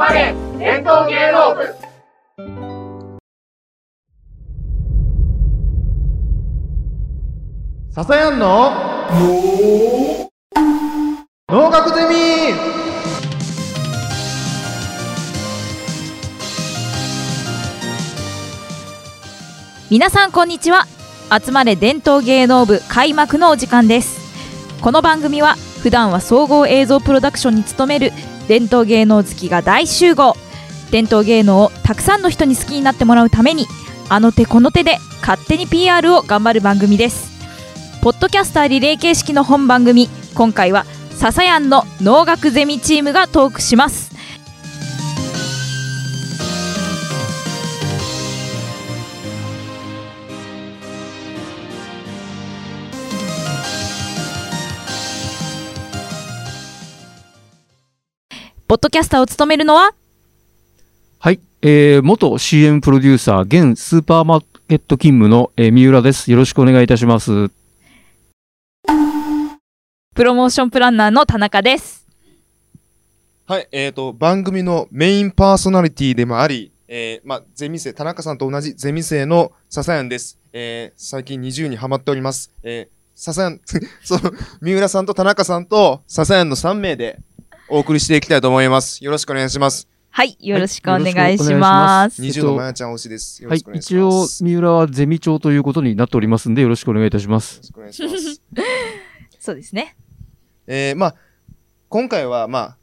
まれ伝統芸能部。笹やんの農学ゼミ。皆さんこんにちは。集まれ伝統芸能部開幕のお時間です。この番組は普段は総合映像プロダクションに勤める伝統芸能好きが大集合。伝統芸能をたくさんの人に好きになってもらうためにあの手この手で勝手に PR を頑張る番組です。ポッドキャスターリレー形式の本番組今回はささやんの能楽ゼミチームがトークします。ドキャスターを務めるのは？はい、えー、元 CM プロデューサー、現スーパーマーケット勤務の、えー三浦です。よろしくお願いいたします。プロモーションプランナーの田中ですはい、えっ、と、番組のメインパーソナリティでもあり、えー、まあ、ゼミ生、田中さんと同じゼミ生の笹谷です。えー、最近20にハマっております。えー、笹谷、その、三浦さんと田中さんと笹谷の3名でお送りしていきたいと思います。よろしくお願いします。はいよろしくお願いしまます20のまやちゃん推しです。よろはいしくお願い、し一応。三浦はゼミ長ということになっておりますんで、よろしくお願いいたしますよろ。しくお願いします。そうですねえー、まあ、今回は、まあ、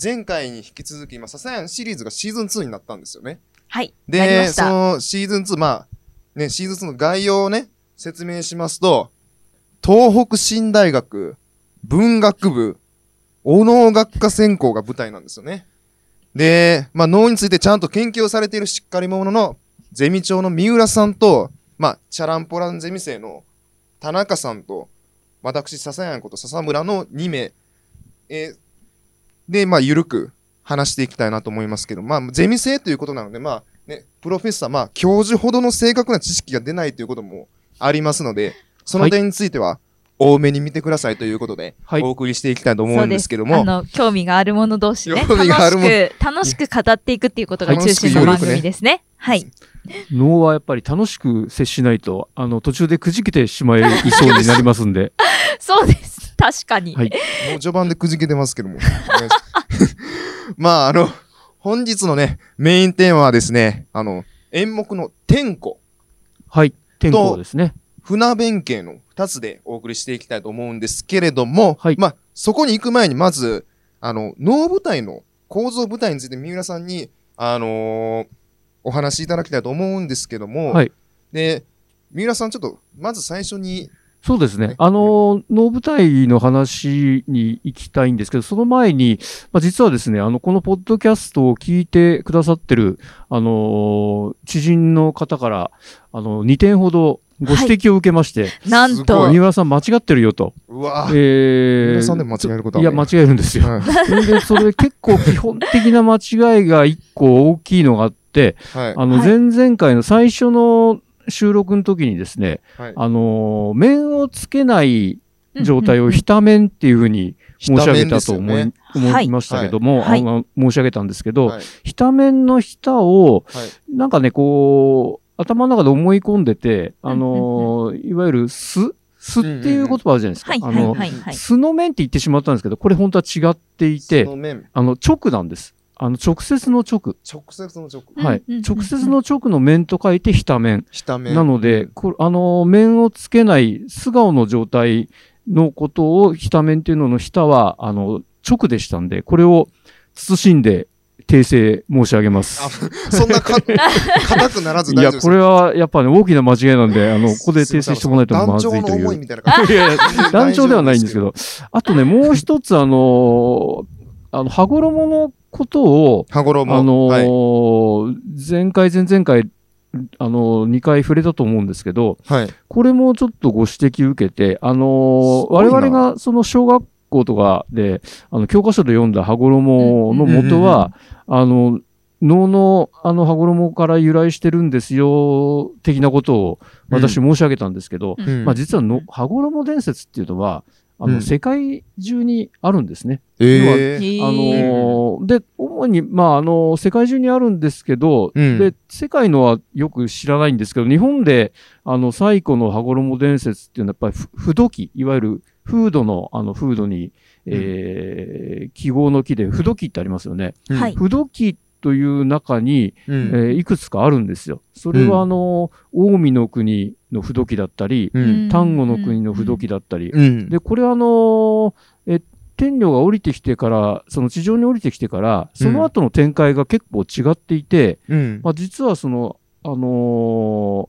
前回に引き続き、今、笹谷シリーズがシーズン2になったんですよね。はいで、そのシーズン2、まあ、ね、シーズン2の概要をね、説明しますと、東北新大学文学部お能学科専攻が舞台なんですよね。で、まあ、能についてちゃんと研究をされているしっかり者のゼミ長の三浦さんと、まあ、チャランポランゼミ生の田中さんと、私、笹谷こと笹村の2名、えーで、まあ、ゆるく話していきたいなと思いますけど、まあ、ゼミ生ということなので、まあ、ね、プロフェッサー、まあ、教授ほどの正確な知識が出ないということもありますので、その点については、多めに見てくださいということで、はい。お送りしていきたいと思うんですけども、あの興味があるもの同士ね 興味があるもの。楽しく楽しく語っていくっていうことが中心の番組ですね。はい。能はやっぱり楽しく接しないと、あの、途中でくじけてしまいそうになりますんで、そうです。確かに、はい。もう序盤でくじけてますけども。まあ、あの、本日のね、メインテーマはですね、あの、演目の天子、はい、天候ですね。船弁慶の二つでお送りしていきたいと思うんですけれども、はい。まあ、そこに行く前にまず、あの、能舞台の構造舞台について三浦さんに、あのーお話しいただきたいと思うんですけども、はい。で、三浦さんちょっと、まず最初に、そうですね。ね。あの、能舞台の話に行きたいんですけど、その前に、まあ、実はですね、あの、このポッドキャストを聞いてくださってる、あの、知人の方から、あの、2点ほどご指摘を受けまして、なんと。い。三浦さん間違ってるよと。うわ。えー三浦さんでも間違えることいや、間違えるんですよ。で、それで結構基本的な間違いが1個大きいのがあって、はい。あの、はい。前々回の最初の収録の時にですね、はい。あの、面をつけない状態をひた面っていうふうに申し上げたと思い,、ね。思いましたけども、はい。あの申し上げたんですけど、はい。ひた面のひたを、はい。なんかね、こう、頭の中で思い込んでて、あの、いわゆるす、すっていう言葉あるじゃないですか。はいはいあの、素の面って言ってしまったんですけど、これ本当は違っていてそ、の面、あの、直なんです。あの、直接の直。直接の直。はい。直接の直の面と書いてひた面。ひた面。なので、これあの、面をつけない素顔の状態のことを、ひた面っていうののひたは、あの、直でしたんで、これを慎んで訂正申し上げます。そんなか、硬くならずいや、これはやっぱね、大きな間違いなんで、あの、ここで訂正してもらわないとまずいというい。や団長ではないんですけど、あとね、もう一つ、あの、あの、羽衣のことを、羽衣。あのはい。ー前回、前々回、あのー、2回触れたと思うんですけど、はい。これもちょっとご指摘受けて、あの我々がその小学校とかで、あの、教科書で読んだ羽衣の元は、あの、能のあの羽衣から由来してるんですよ、的なことを私申し上げたんですけど、うん。まあ実はの、羽衣伝説っていうのは、あの、うん。世界中にあるんですね。ええあのーで、主に、まあ、あの世界中にあるんですけど、うん。で、世界のはよく知らないんですけど、日本で、あの、最古の羽衣伝説っていうのは、やっぱりふ、不土器、いわゆる、フードの、あの、フードに、えー記号の木で、不土器ってありますよね。うん。はい。不土器という中に、うん。えーいくつかあるんですよ。それは、あの、近江の国の不土器だったり、うん。丹後の国の不土器だったり、うん。で、これはあのーえ、天女が降りてきてから、その地上に降りてきてから、その後の展開が結構違っていて、うん。まあ、実はその、あのー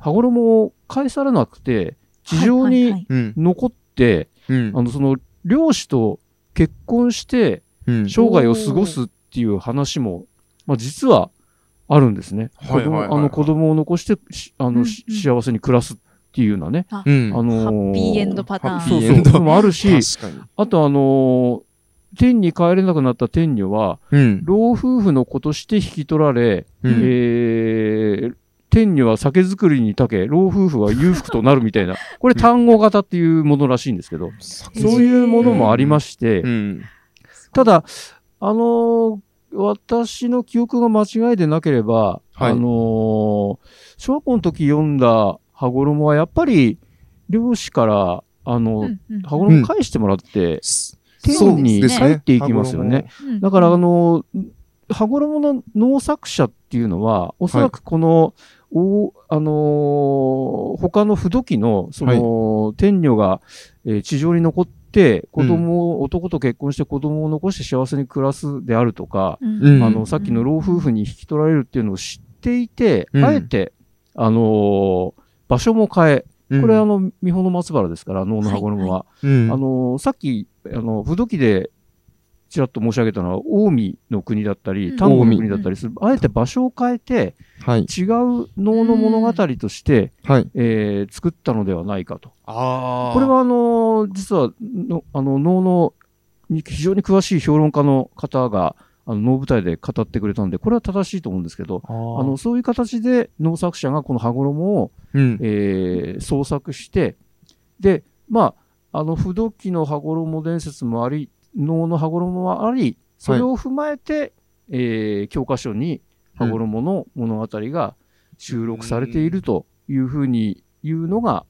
羽衣を返されなくて、地上にはいはいはい。うん。残って、うん。あの、その、漁師と結婚して、うん。生涯を過ごすっていう話も、まあ、実はあるんですね。はいはいはいはい。子供あの子供を残してしあの、うんうん。し幸せに暮らすっていうようなね。うん。あのーハッピーエンドパターン。そうそう。もあるし、あとあのー天に帰れなくなった天女は、うん。老夫婦の子として引き取られ、うん。えー天女は酒造りに長け、老夫婦は裕福となるみたいな、これ単語型っていうものらしいんですけど、そういうものもありまして、うん。ただ、あのー私の記憶が間違いでなければ、はい。あのー小学校の時読んだ羽衣はやっぱり漁師から、あの、うんうん羽衣返してもらって、うにです入っていきますよね。うんだから、あの、羽衣の農作者っていうのは、おそらくこの、おあのー他の不土器の、その、天女が、えー地上に残って、子供を、男と結婚して子供を残して幸せに暮らすであるとか、うん。うんあの、さっきの老夫婦に引き取られるっていうのを知っていて、うん。あえて、あのー場所も変え、うん。これあの、三保の松原ですから、能の羽衣は。うん。あの、さっき、あの、不土器で、ちらっと申し上げたのは、近江の国だったり、うん。丹後の国だったりする。あえて場所を変えて、はい。違う能の物語として、はい。えー作ったのではないかと。あこれは、あの、実はの、あの、能のに非常に詳しい評論家の方が、あの、能舞台で語ってくれたんで、これは正しいと思うんですけど、ああの、そういう形で能作者がこの羽衣を、うん。えー創作して、で、まあ、あの、不土器の羽衣伝説もあり、能の羽衣もあり、それを踏まえて、えー教科書に羽衣の物語が収録されているというふうに言うのが、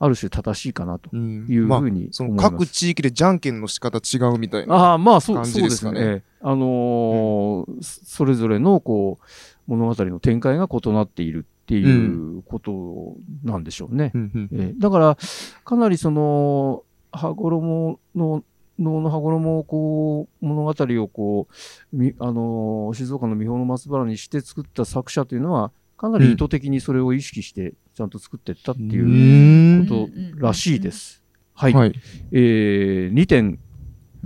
ある種正しいかなとうんいうまあふうにその思います。各地域でじゃんけんの仕方違うみたいな。ああ、まあ、そう、でじですかねすね。あのーそれぞれの、こう、物語の展開が異なっているっていうことなんでしょうね。うんうんえーだから、かなりその、羽衣の、能の羽衣をこう、物語をこう、みあのー静岡の三保の松原にして作った作者というのは、かなり意図的にそれを意識して、ちゃんと作っていったっていううんことらしいです。はい。はい。えー、2点、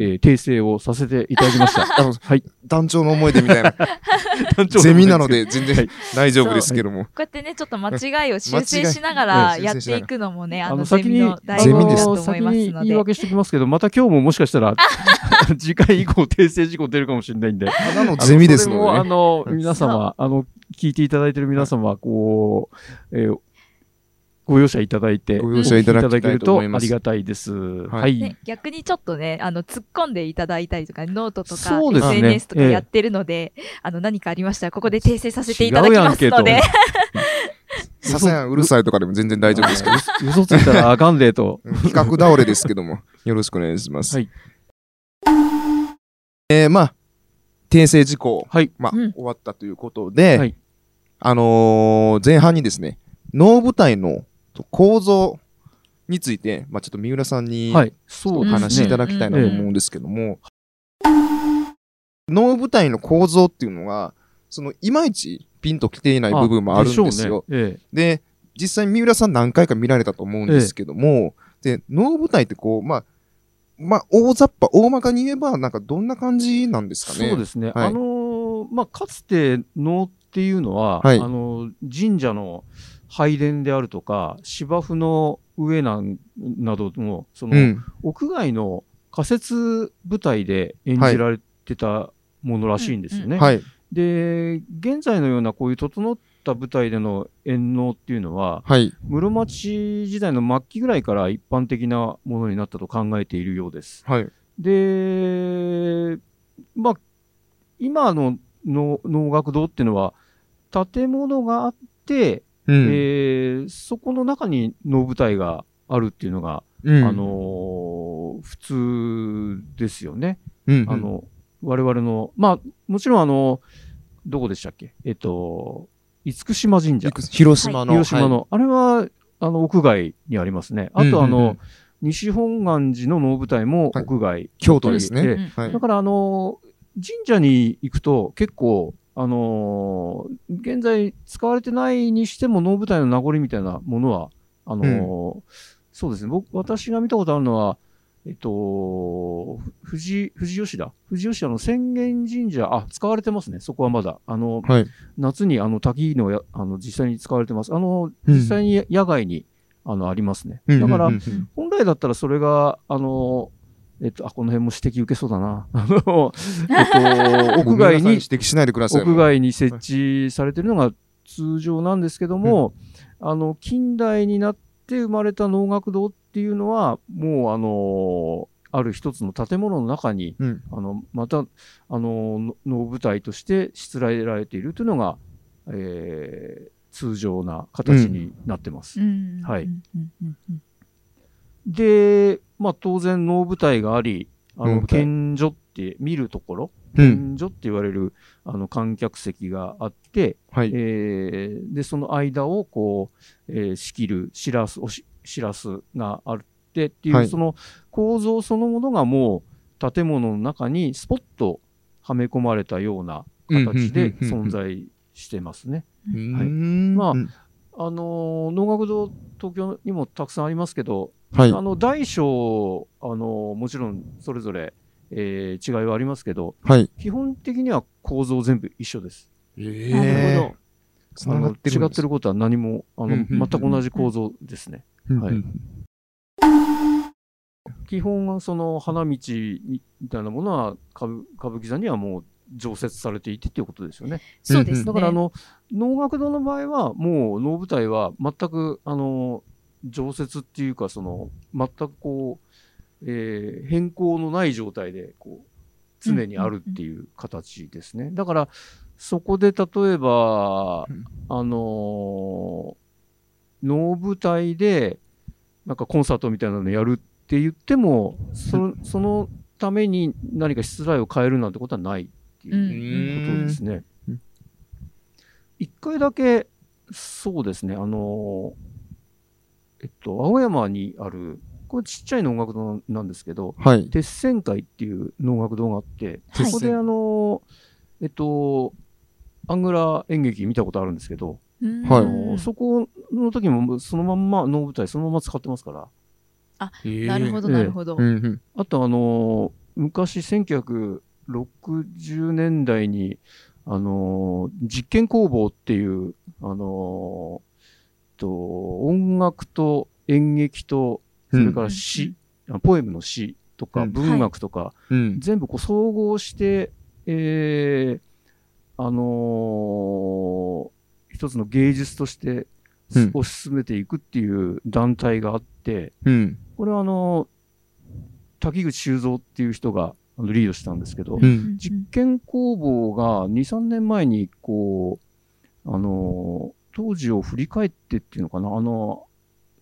えー訂正をさせていただきました。あのはい。団長の思い出みたいな。ゼミなので全然はい大丈夫ですけども。こうやってね、ちょっと間違いを修正しながらうんやっていくのもね、あの、ゼ先に、ミの醍ゼミですと思い先ますのでに言い。訳しておきますけど、また今日ももしかしたら、次回以降訂正事項出るかもしれないんで。ただのゼミですあのそれもあの皆様、あの、聞いていただいている皆様、こう、えーご容赦いただいて、ご容赦いただきたいとけると思いますありがたいです。ははい逆にちょっとね、あの、突っ込んでいただいたりとか、ノートとか、そうですね SNS とかええやってるので、あの、何かありましたら、ここで訂正させていただきますので ささやんうるさいとかでも全然大丈夫ですけど。嘘ついたらあかんでと。うん企画倒れですけども、よろしくお願いします。はい。えー、まあ、訂正事項、はい。まあ、うん終わったということで、はいあのー前半にですね、能舞台の構造について、まあ、ちょっと三浦さんにはい。お。話しいただきたいなと思うんですけども、能舞台の構造っていうのが、その、いまいちピンときていない部分もあるんですよ。でね。えで、実際三浦さん何回か見られたと思うんですけども、で、能舞台ってこう、まあ、まあ、大雑把、大まかに言えば、なんかどんな感じなんですえかね？そうですね。はいあのーまあ、かつて能っていうのは、はいあのー神社の拝殿であるとか、芝生の上なんなどの、その、うん。屋外の仮設舞台で演じられてたものらしいんですよね。はい。で、現在のようなこういう整った舞台での演能っていうのは、はい。室町時代の末期ぐらいから一般的なものになったと考えているようです。はい。で、まあ、今の能能楽堂っていうのは、建物があって、うん。えーそこの中に能舞台があるっていうのが、うんあ、のー普通ですよね。うんあ、の、我々の、まあ、もちろんあの、どこでしたっけ？えっと、厳島神社。広島の。広島の、あれは、あの、屋外にありますね。あと、あの、西本願寺の能舞台もはい屋外、京都ですね。うんはいだ。から、あの、神社に行くと結構、あのー現在使われてないにしても能舞台の名残みたいなものは、あのーそうですね。僕、私が見たことあるのは、えっと、ふ富士、富士吉田？富士吉田の浅間神社、あ、使われてますね。そこはまだ。あの、はい。夏にあの滝のや、あの、実際に使われてます。あの、うん実際に野外に、あの、ありますね。だからうんうん、うん本来だったらそれが、あの、えっと、あ、この辺も指摘受けそうだな。あの、えっと、屋外に指、摘しないでください。屋外に設置されてるのが通常なんですけども、あの、近代になって生まれた能楽堂っていうのは、もう、あの、ある一つの建物の中に、うん。あの、また、あの、の能舞台としてしつらえられているというのが、えー通常な形になってます。うんはいうんうんうんうんで、まあ当然能舞台があり、あの、能舞台剣所って見るところ、うん。剣所って言われるあの観客席があって、はい。えーで、その間をこう、えー仕切るしらす、おししらすがあってっていう、はいその構造そのものがもう建物の中にスポッとはめ込まれたような形で存在してますね。うはいんまあうんあのー能楽堂東京にもたくさんありますけど、はい。あの大小、あのもちろんそれぞれ、えー違いはありますけど、はい。基本的には構造全部一緒です。えなるほど。つながってるあの違ってることは何も、あの、全く同じ構造ですね。はい基本はその花道みたいなものは歌舞歌舞伎座にはもう常設されていてっていうことですよね。そうですね。だからあの、能楽堂の場合はもう能舞台は全くあの、常設っていうかその、全くこう、えー変更のない状態でこう、常にあるっていう形ですね。だから、そこで例えば、うん。あのー能舞台で、なんかコンサートみたいなのやるって言っても、そそのために何か失礼を変えるなんてことはないっていうことですね。うん。一回だけ、そうですね、あのーえっと、青山にある、これちっちゃい能楽堂なんですけど、はい。鉄線会っていう能楽堂があって、はいそこであのーえっと、アングラ演劇見たことあるんですけど、うんはいあのそこの時もそのまんま能舞台そのまま使ってますから。なるほど、ええなるほど。あとあのー昔1960年代に、あのー実験工房っていう、あのーと、音楽と演劇と、それから詩、あポエムの詩とかうん文学とか、うん。全部こう総合して、えーあのー一つの芸術としてうん推し進めていくっていう団体があって、うん。これはあの滝口修造っていう人があのリードしたんですけど、うん。実験工房が2、3年前にこう、あのー当時を振り返ってっていうのかな、あの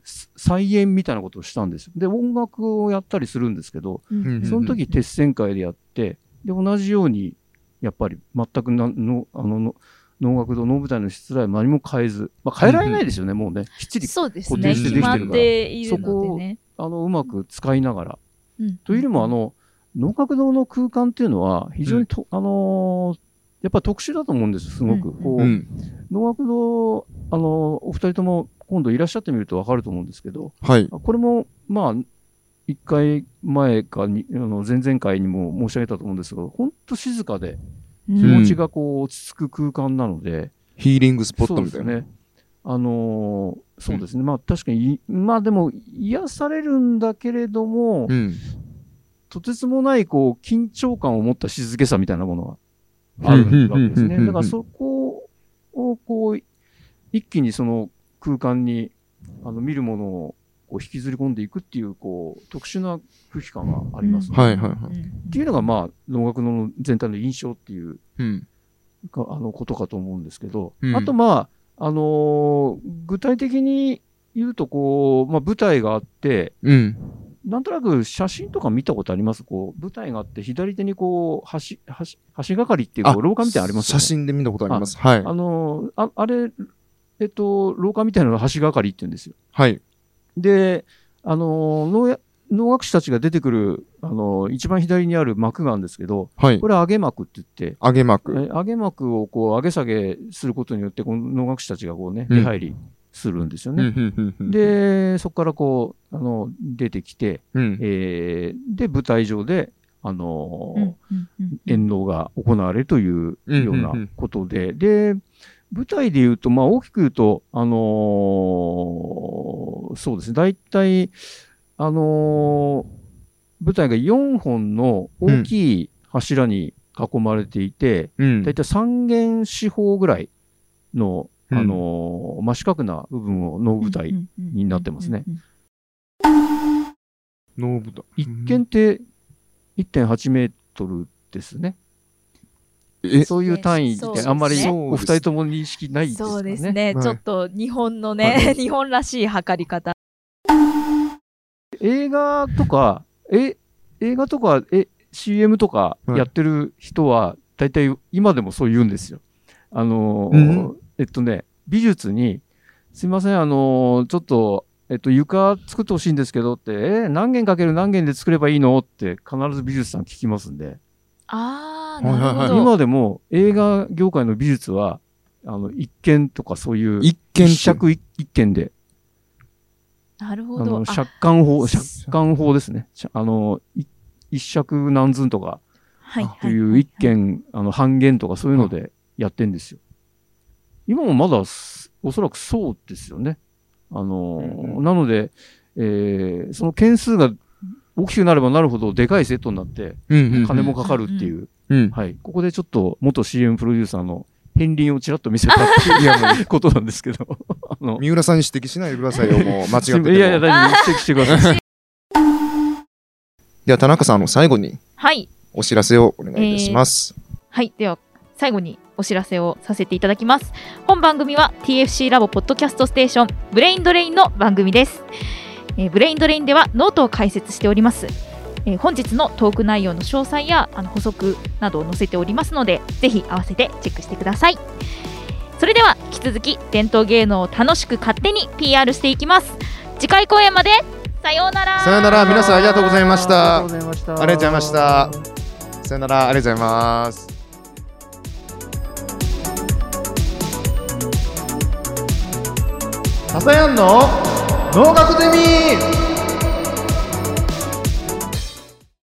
す再演みたいなことをしたんですよ。で、音楽をやったりするんですけど、その時鉄線会でやって、で、同じように、やっぱり全くなの、あの、の能楽堂、能舞台の質は何も変えず、まあ、変えられないですよね、もうね。きっちり、そうですね。固定してできてるからっているのでね。あの、うまく使いながら。うんというよりも、あ、の、能楽堂の空間っていうのは、非常にと、あのーやっぱ特殊だと思うんですよ、すごく。うんこう、うん。能楽堂、あのお二人とも今度いらっしゃってみるとわかると思うんですけど、はい。これも、まあ、一回前かに、あの前々回にも申し上げたと思うんですけど、本当静かで、うん気持ちがこう落ち着く空間なので、ヒーリングスポットみたいな。ですね。あのーそうですね。まあ確かにい、まあでも癒されるんだけれども、うん。とてつもないこう緊張感を持った静けさみたいなものがあるわけですね。だからそこをこう、一気にその空間にあの見るものをこう引きずり込んでいくっていうこう特殊な空気感がありますね。はいはいはいっていうのがまあ能楽の全体の印象っていううん。かあのことかと思うんですけど、うんあとまあ、あのー具体的に言うとこう、まあ、舞台があって、うん。なんとなく写真とか見たことあります？こう舞台があって、左手にこう橋、橋、橋がかりっていうこう廊下みたいなのありますよね。写真で見たことあります。はい。あのーあ、あれ、えっと、廊下みたいなのが橋がかりって言うんですよ。はい。で、あのー能や能楽師たちが出てくる、あのー一番左にある幕があるんですけど、はいこ。れ上げ幕って言って、揚げ幕。え上げ幕をこう上げ下げすることによって、この能楽師たちがこうね、うん出入りするんですよね。で、そこからこう、あの、出てきて、うん。えーで、舞台上で、あのーうんうんうん演能が行われるといううんようなことで、で、舞台で言うと、まあ大きく言うと、あのーそうですね、大体、あのー舞台が4本の大きい柱に囲まれていて、うん。大体3軒四方ぐらいの、うんあのー真四角な部分を能舞台。になってますね。ノーブだ。一軒って1.8メートルですね。え、そういう単位ってあんまりお二人とも認識ないですかね。そうですね、はいちょっと日本のはね、日本らしい測り方。映画とか、え、映画とか、え、CM とかはいやってる人は、大体今でもそう言うんですよ。あのーうんえっとね、美術に、すいません、あのーちょっと、えっと、床作ってほしいんですけどって、え、何件かける何件で作ればいいのって必ず美術さん聞きますんで、ああ、なるほど。今でも映画業界の美術は、あの、一件とかそういう、一見一尺一一件で、なるほど。あの、あ借款法、そ借款法ですね。あの、い一尺何寸とかはいという一件、あの、半減とかそういうのでやってんですよ。今もまだす、おそらくそうですよね。あのー、なので、えーその件数が大きくなればなるほどでかいセットになって、うんうん。金もかかるっていう、うん。はい。ここでちょっと元 CM プロデューサーの片鱗をちらっと見せたっていういやもうことなんですけど。あの、三浦さんに指摘しないでくださいよ、もう。間違ってても。いやいや、大丈夫。指摘してください。では、田中さん、あの、最後にはい。お知らせをお願いいたします。はい。では、最後にお知らせをさせていただきます。本番組は TFC ラボポッドキャストステーションブレインドレインの番組です。えーブレインドレインではノートを開設しております。えー本日のトーク内容の詳細やあの補足などを載せておりますので、ぜひ合わせてチェックしてください。それでは引き続き伝統芸能を楽しく勝手に PR していきます。次回公演までさようなら。さようなら、皆さんありがとうございました。ありがとうございました。ありがとうございました。さよなら、ありがとうございます。笹やんの農学ゼミ。